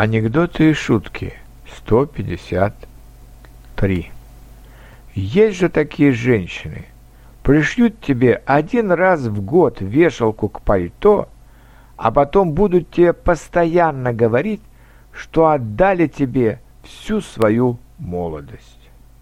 Анекдоты и шутки 153. Есть же такие женщины. Пришлют тебе один раз в год вешалку к пальто, а потом будут тебе постоянно говорить, что отдали тебе всю свою молодость.